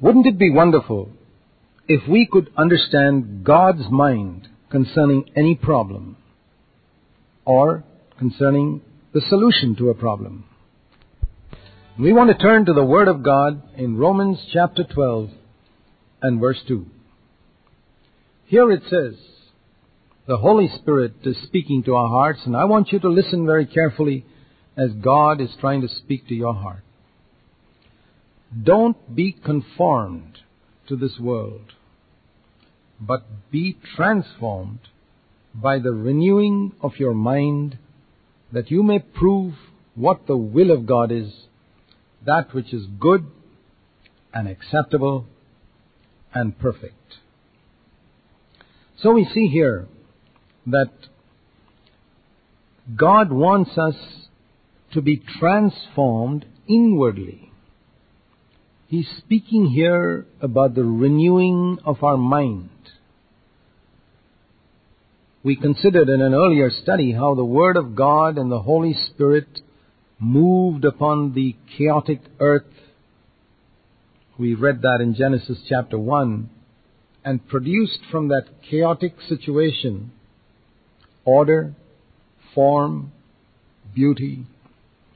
Wouldn't it be wonderful if we could understand God's mind concerning any problem or concerning the solution to a problem? We want to turn to the Word of God in Romans chapter 12 and verse 2. Here it says, the Holy Spirit is speaking to our hearts, and I want you to listen very carefully as God is trying to speak to your heart. Don't be conformed to this world, but be transformed by the renewing of your mind that you may prove what the will of God is, that which is good and acceptable and perfect. So we see here that God wants us to be transformed inwardly. He's speaking here about the renewing of our mind. We considered in an earlier study how the Word of God and the Holy Spirit moved upon the chaotic earth. We read that in Genesis chapter 1 and produced from that chaotic situation order, form, beauty,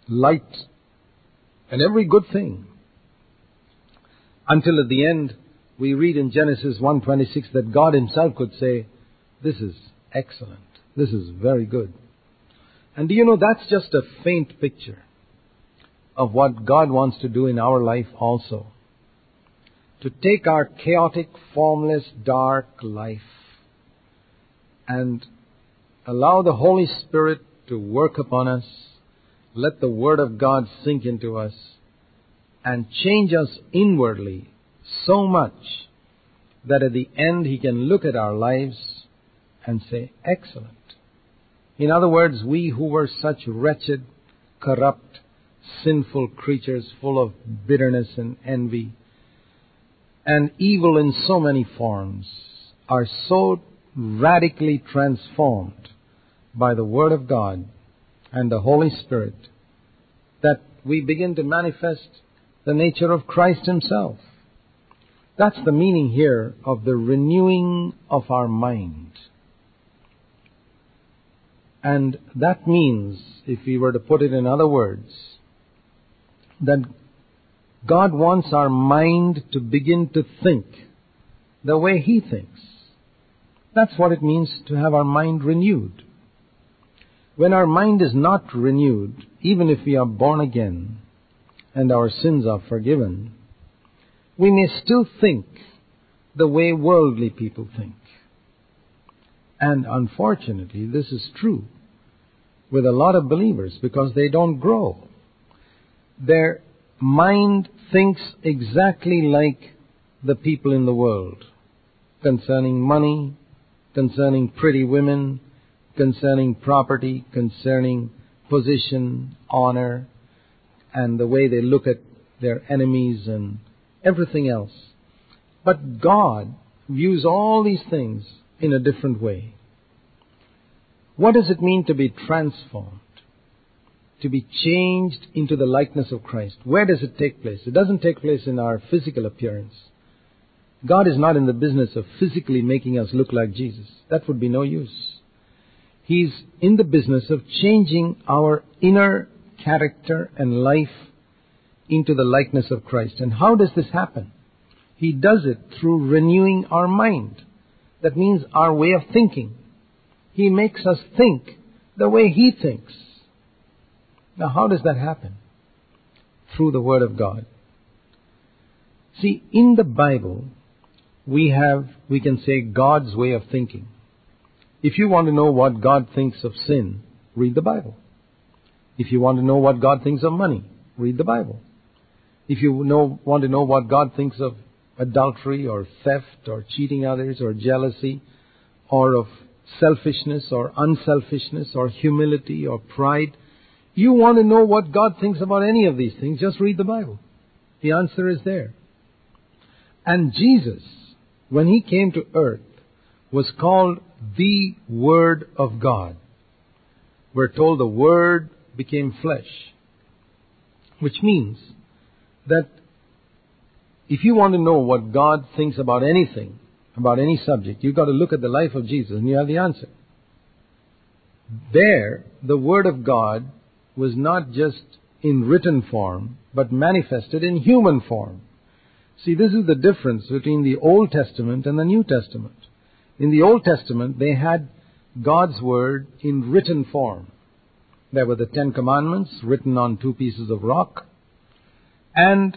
light, and every good thing until at the end we read in Genesis 1:26 that God himself could say this is excellent. This is very good. And do you know that's just a faint picture of what God wants to do in our life also. To take our chaotic formless dark life and allow the Holy Spirit to work upon us let the Word of God sink into us and change us inwardly so much that at the end He can look at our lives and say, Excellent. In other words, we who were such wretched, corrupt, sinful creatures full of bitterness and envy and evil in so many forms are so radically transformed by the Word of God and the Holy Spirit that we begin to manifest the nature of Christ Himself. That's the meaning here of the renewing of our mind. And that means, if we were to put it in other words, that God wants our mind to begin to think the way He thinks. That's what it means to have our mind renewed. When our mind is not renewed, even if we are born again, and our sins are forgiven, we may still think the way worldly people think. And unfortunately, this is true with a lot of believers because they don't grow. Their mind thinks exactly like the people in the world concerning money, concerning pretty women, concerning property, concerning position, honor, and the way they look at their enemies and everything else. But God views all these things in a different way. What does it mean to be transformed? To be changed into the likeness of Christ. Where does it take place? It doesn't take place in our physical appearance. God is not in the business of physically making us look like Jesus. That would be no use. He's in the business of changing our inner character and life into the likeness of Christ. And how does this happen? He does it through renewing our mind. That means our way of thinking. He makes us think the way He thinks. Now, how does that happen? Through the Word of God. See, in the Bible, we have, we can say, God's way of thinking. If you want to know what God thinks of sin, read the Bible. If you want to know what God thinks of money, read the Bible. If you know, want to know what God thinks of adultery or theft or cheating others or jealousy or of selfishness or unselfishness or humility or pride, you want to know what God thinks about any of these things, just read the Bible. The answer is there. And Jesus, when he came to earth, was called the Word of God. We're told the Word became flesh. Which means that if you want to know what God thinks about anything, about any subject, you've got to look at the life of Jesus and you have the answer. There, the Word of God was not just in written form, but manifested in human form. See, this is the difference between the Old Testament and the New Testament. In the Old Testament, they had God's Word in written form. There were the Ten Commandments written on two pieces of rock, and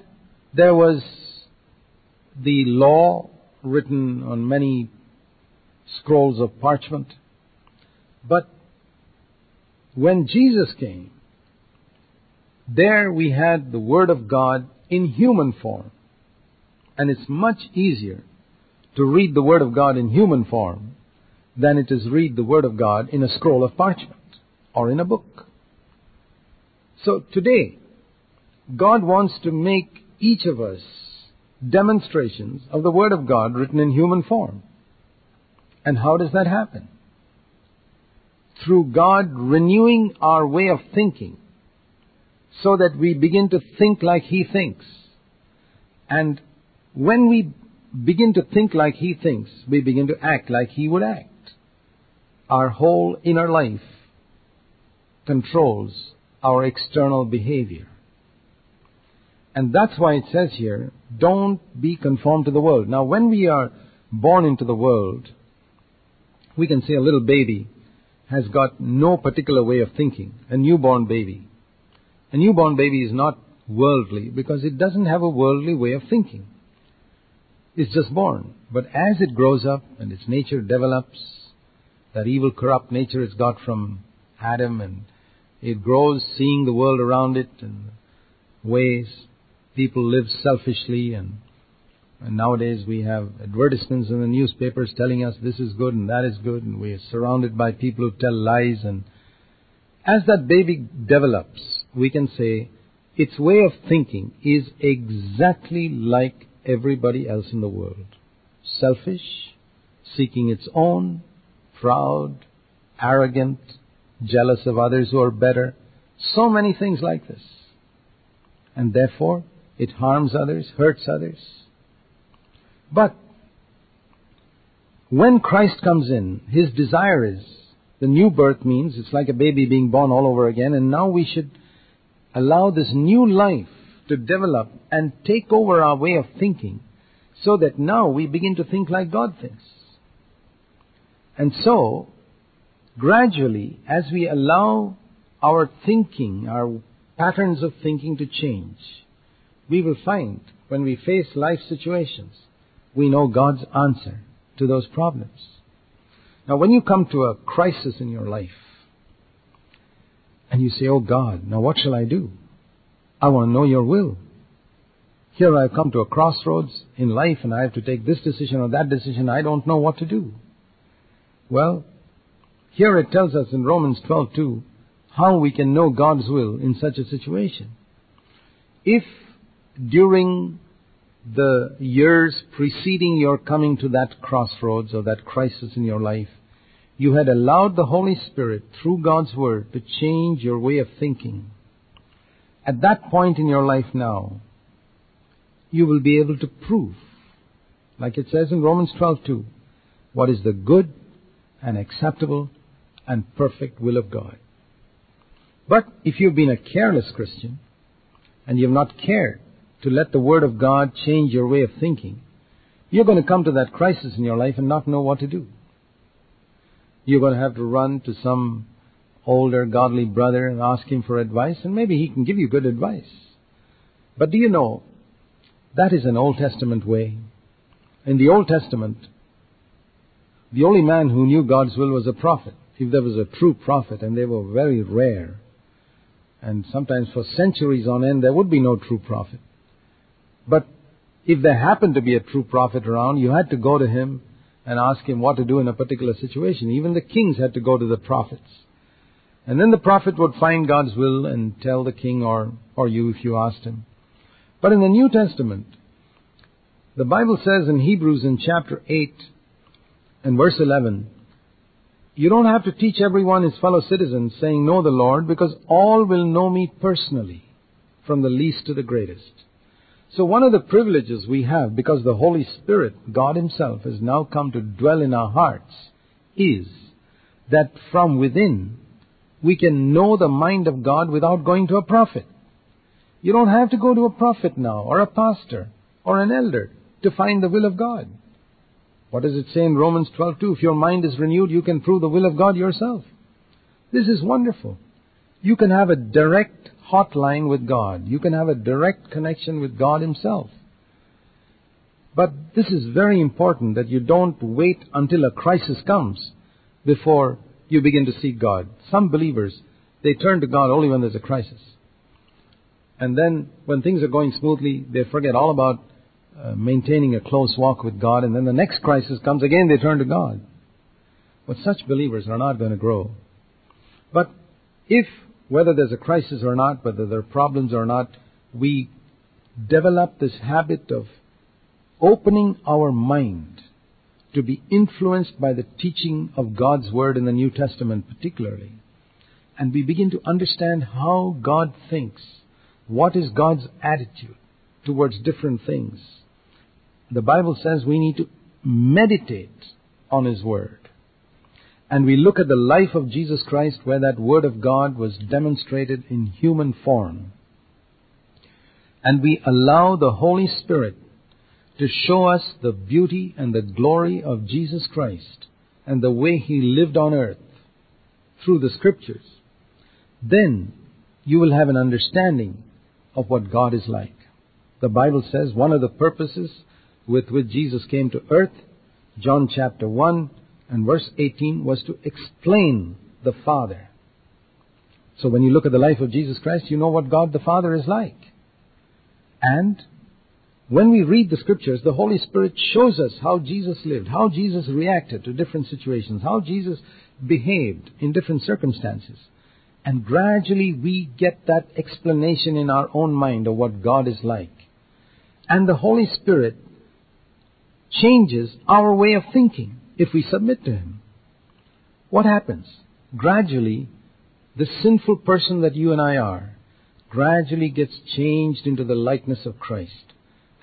there was the law written on many scrolls of parchment. But when Jesus came, there we had the Word of God in human form. And it's much easier to read the Word of God in human form than it is read the Word of God in a scroll of parchment or in a book. So today, God wants to make each of us demonstrations of the Word of God written in human form. And how does that happen? Through God renewing our way of thinking so that we begin to think like He thinks. And when we begin to think like He thinks, we begin to act like He would act. Our whole inner life controls our external behavior. And that's why it says here, don't be conformed to the world. Now, when we are born into the world, we can say a little baby has got no particular way of thinking, a newborn baby. A newborn baby is not worldly because it doesn't have a worldly way of thinking. It's just born. But as it grows up and its nature develops, that evil, corrupt nature it's got from Adam, and it grows seeing the world around it and ways people live selfishly and, and nowadays we have advertisements in the newspapers telling us this is good and that is good and we are surrounded by people who tell lies and as that baby develops we can say its way of thinking is exactly like everybody else in the world. Selfish, seeking its own, proud, arrogant, jealous of others who are better. So many things like this. And therefore, it harms others, hurts others. But when Christ comes in, his desire is the new birth means it's like a baby being born all over again, and now we should allow this new life to develop and take over our way of thinking so that now we begin to think like God thinks. And so, gradually, as we allow our thinking, our patterns of thinking to change, we will find when we face life situations, we know God's answer to those problems. Now, when you come to a crisis in your life, and you say, Oh God, now what shall I do? I want to know your will. Here I've come to a crossroads in life and I have to take this decision or that decision. I don't know what to do. Well, here it tells us in Romans 12:2 how we can know God's will in such a situation. If during the years preceding your coming to that crossroads or that crisis in your life, you had allowed the Holy Spirit through God's Word to change your way of thinking, at that point in your life now, you will be able to prove, like it says in Romans 12:2, what is the good and acceptable and perfect will of God. But if you've been a careless Christian and you've not cared to let the Word of God change your way of thinking, you're going to come to that crisis in your life and not know what to do you're going to have to run to some older godly brother and ask him for advice, and maybe he can give you good advice. But do you know, that is an Old Testament way. In the Old Testament, the only man who knew God's will was a prophet. If there was a true prophet, and they were very rare, and sometimes for centuries on end there would be no true prophet. But if there happened to be a true prophet around, you had to go to him and ask him what to do in a particular situation. Even the kings had to go to the prophets. And then the prophet would find God's will and tell the king or, or you if you asked him. But in the New Testament, the Bible says in Hebrews in chapter 8 and verse 11, you don't have to teach everyone his fellow citizens saying, Know the Lord, because all will know me personally, from the least to the greatest. So one of the privileges we have, because the Holy Spirit, God Himself, has now come to dwell in our hearts, is that from within we can know the mind of God without going to a prophet. You don't have to go to a prophet now, or a pastor, or an elder to find the will of God. What does it say in Romans 12:2? If your mind is renewed, you can prove the will of God yourself. This is wonderful. You can have a direct hotline with God. You can have a direct connection with God Himself. But this is very important that you don't wait until a crisis comes before you begin to seek God. Some believers, they turn to God only when there's a crisis. And then when things are going smoothly, they forget all about uh, maintaining a close walk with God. And then the next crisis comes again, they turn to God. But such believers are not going to grow. But if whether there's a crisis or not, whether there are problems or not, we develop this habit of opening our mind to be influenced by the teaching of God's Word in the New Testament, particularly. And we begin to understand how God thinks, what is God's attitude towards different things. The Bible says we need to meditate on His Word and we look at the life of Jesus Christ where that Word of God was demonstrated in human form, and we allow the Holy Spirit to show us the beauty and the glory of Jesus Christ and the way He lived on earth through the Scriptures, then you will have an understanding of what God is like. The Bible says one of the purposes with which Jesus came to earth, John chapter 1, and verse 18 was to explain the Father. So when you look at the life of Jesus Christ, you know what God the Father is like. And when we read the scriptures, the Holy Spirit shows us how Jesus lived, how Jesus reacted to different situations, how Jesus behaved in different circumstances. And gradually we get that explanation in our own mind of what God is like. And the Holy Spirit changes our way of thinking if we submit to Him. What happens? Gradually, the sinful person that you and I are gradually gets changed into the likeness of Christ.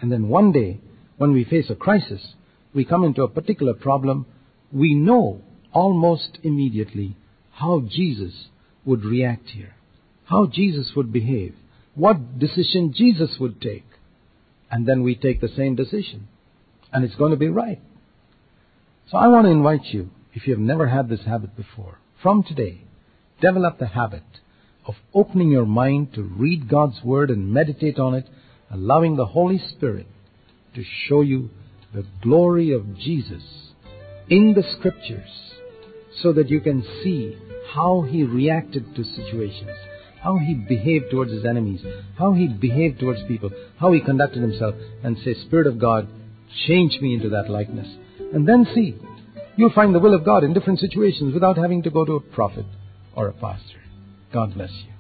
And then one day, when we face a crisis, we come into a particular problem, we know almost immediately how Jesus would react here, how Jesus would behave, what decision Jesus would take. And then we take the same decision. And it's going to be right. So I want to invite you, if you have never had this habit before, from today, develop the habit of opening your mind to read God's Word and meditate on it, allowing the Holy Spirit to show you the glory of Jesus in the Scriptures so that you can see how He reacted to situations, how He behaved towards His enemies, how He behaved towards people, how He conducted Himself, and say, Spirit of God, change me into that likeness. And then see. You'll find the will of God in different situations without having to go to a prophet or a pastor. God bless you.